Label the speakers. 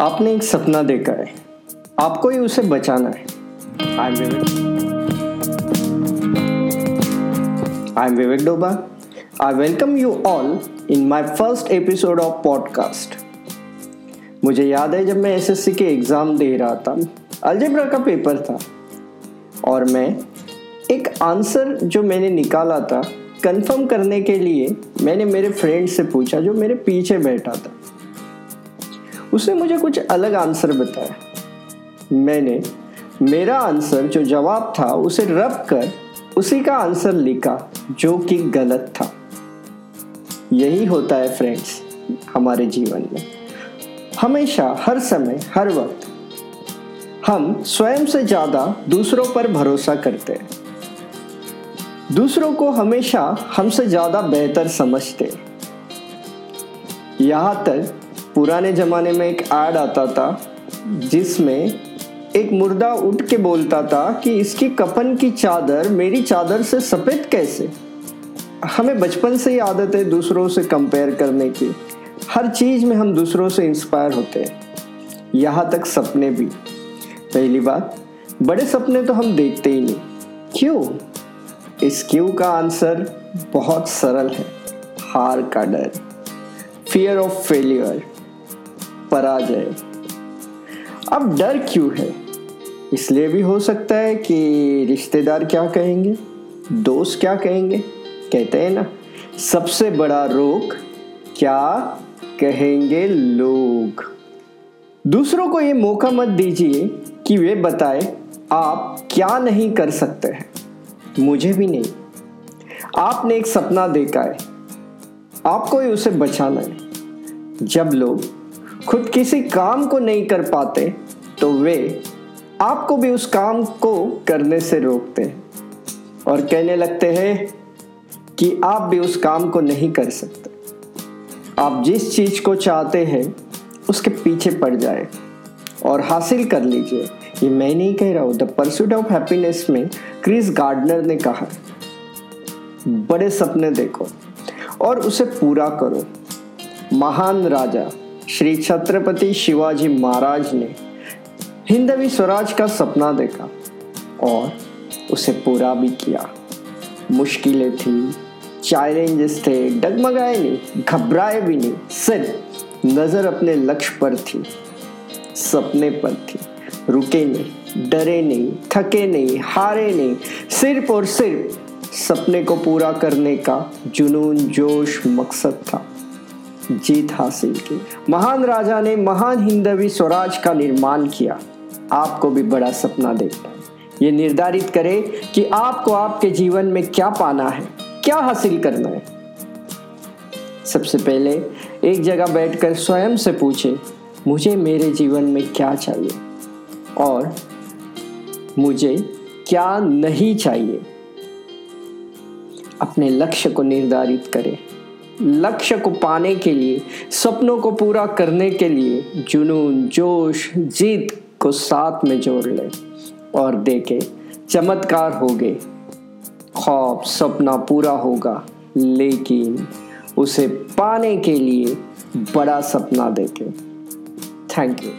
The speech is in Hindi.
Speaker 1: आपने एक सपना देखा है। आपको ही उसे बचाना है। I am Vivek I am Vivek Doba I welcome you all in my first episode of podcast मुझे याद है जब मैं एसएससी के एग्ज़ाम दे रहा था। अलजेब्रा का पेपर था। और मैं एक आंसर जो मैंने निकाला था कंफर्म करने के लिए मैंने मेरे फ्रेंड से पूछा, जो मेरे पीछे बैठा था। उसने मुझे कुछ अलग आंसर बताया। मैंने मेरा आंसर जो जवाब था उसे रब कर उसी का आंसर लिखा, जो कि गलत था। यही होता है फ्रेंड्स हमारे जीवन में। हमेशा, हर समय, हर वक्त, हम स्वयं से ज़्यादा दूसरों पर भरोसा करते हैं। दूसरों को हमेशा हमसे ज़्यादा बेहतर समझते यहाँ तक पुराने ज़माने में एक ऐड आता था, जिसमें एक मुर्दा उठ के बोलता था कि इसकी कफन की चादर मेरी चादर से सफ़ेद कैसे? हमें बचपन से ही आदत है दूसरों से कंपेयर करने की। हर चीज़ में हम दूसरों से इंस्पायर होते हैं। यहाँ तक सपने भी। पहली बात, बड़े सपने तो हम देखते ही नहीं। क्यों? इस क्यों का आंसर बहुत सरल है। हार का डर। फियर ऑफ़ फेलियर पराजय। अब डर क्यों है? इसलिए भी हो सकता है कि रिश्तेदार क्या कहेंगे? दोस्त क्या कहेंगे? कहते हैं ना, सबसे बड़ा रोग क्या कहेंगे लोग? दूसरों को ये मौका मत दीजिए कि वे बताए, आप क्या नहीं कर सकते हैं। मुझे भी नहीं। आपने एक सपना देखा है। आपको ही उसे बचाना है। जब लोग खुद किसी काम को नहीं कर पाते तो वे आपको भी उस काम को करने से रोकते हैं और कहने लगते हैं कि आप भी उस काम को नहीं कर सकते। आप जिस चीज़ को चाहते हैं, उसके पीछे पड़ जाए और हासिल कर लीजिए। ये मैं नहीं कह रहा हूँ द परस्यूट ऑफ़ हैप्पीनेस में क्रिस गार्डनर ने कहा, बड़े सपने देखो और उसे पूरा करो। महान राजा श्री छत्रपति शिवाजी महाराज ने हिंदवी स्वराज का सपना देखा और उसे पूरा भी किया। मुश्किलें थी, चैलेंजेस थे, डगमगाए नहीं, घबराए भी नहीं, सिर्फ़ नज़र अपने लक्ष्य पर थी, सपने पर थी। रुके नहीं, डरे नहीं, थके नहीं, हारे नहीं, सिर्फ़ और सिर्फ़ सपने को पूरा करने का जुनून, जोश, मकसद था। जीत हासिल की। महान राजा ने महान हिंदवी स्वराज का निर्माण किया। आपको भी बड़ा सपना देखना है। ये निर्धारित करे कि आपको आपके जीवन में क्या पाना है, क्या हासिल करना है। सबसे पहले एक जगह बैठकर स्वयं से पूछे, मुझे मेरे जीवन में क्या चाहिए? और मुझे क्या नहीं चाहिए? अपने लक्ष्य को निर्धारित करें। लक्ष्य को पाने के लिए, सपनों को पूरा करने के लिए जुनून, जोश, जीत को साथ में जोड़ ले। और देखे, चमत्कार हो गए खौफ सपना पूरा होगा, लेकिन उसे पाने के लिए बड़ा सपना देखे। Thank you